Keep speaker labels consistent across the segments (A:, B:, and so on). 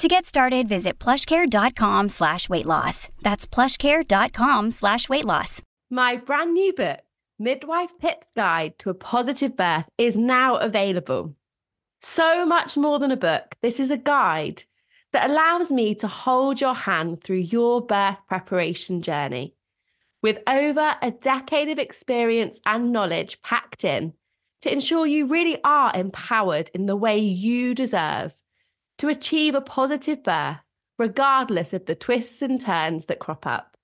A: To get started, visit plushcare.com slash weight loss. That's plushcare.com slash weight loss.
B: My brand new book, Midwife Pip's Guide to a Positive Birth, is now available. So much more than a book, this is a guide that allows me to hold your hand through your birth preparation journey. With over a decade of experience and knowledge packed in to ensure you really are empowered in the way you deserve to achieve a positive birth, regardless of the twists and turns that crop up.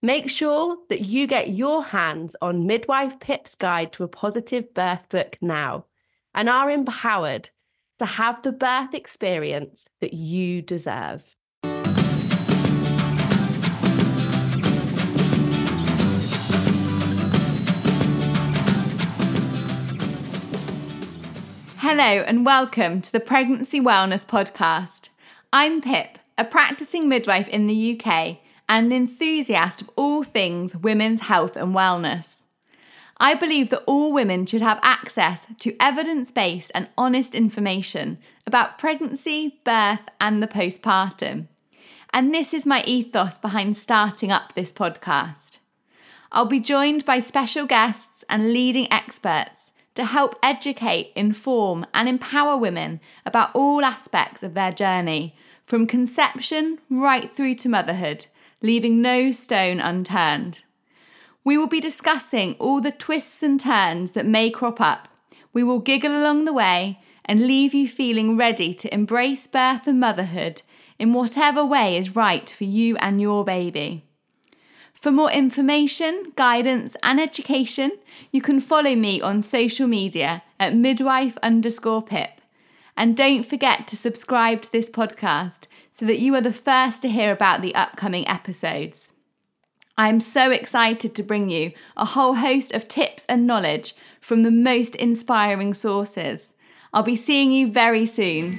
B: Make sure that you get your hands on Midwife Pip's Guide to a Positive Birth book now and are empowered to have the birth experience that you deserve.
C: Hello, and welcome to the Pregnancy Wellness Podcast. I'm Pip, a practicing midwife in the UK and an enthusiast of all things women's health and wellness. I believe that all women should have access to evidence based and honest information about pregnancy, birth, and the postpartum. And this is my ethos behind starting up this podcast. I'll be joined by special guests and leading experts to help educate, inform, and empower women about all aspects of their journey, from conception right through to motherhood, leaving no stone unturned. We will be discussing all the twists and turns that may crop up. We will giggle along the way and leave you feeling ready to embrace birth and motherhood in whatever way is right for you and your baby. For more information, guidance, and education, you can follow me on social media at midwife underscore pip. And don't forget to subscribe to this podcast so that you are the first to hear about the upcoming episodes. I'm so excited to bring you a whole host of tips and knowledge from the most inspiring sources. I'll be seeing you very soon.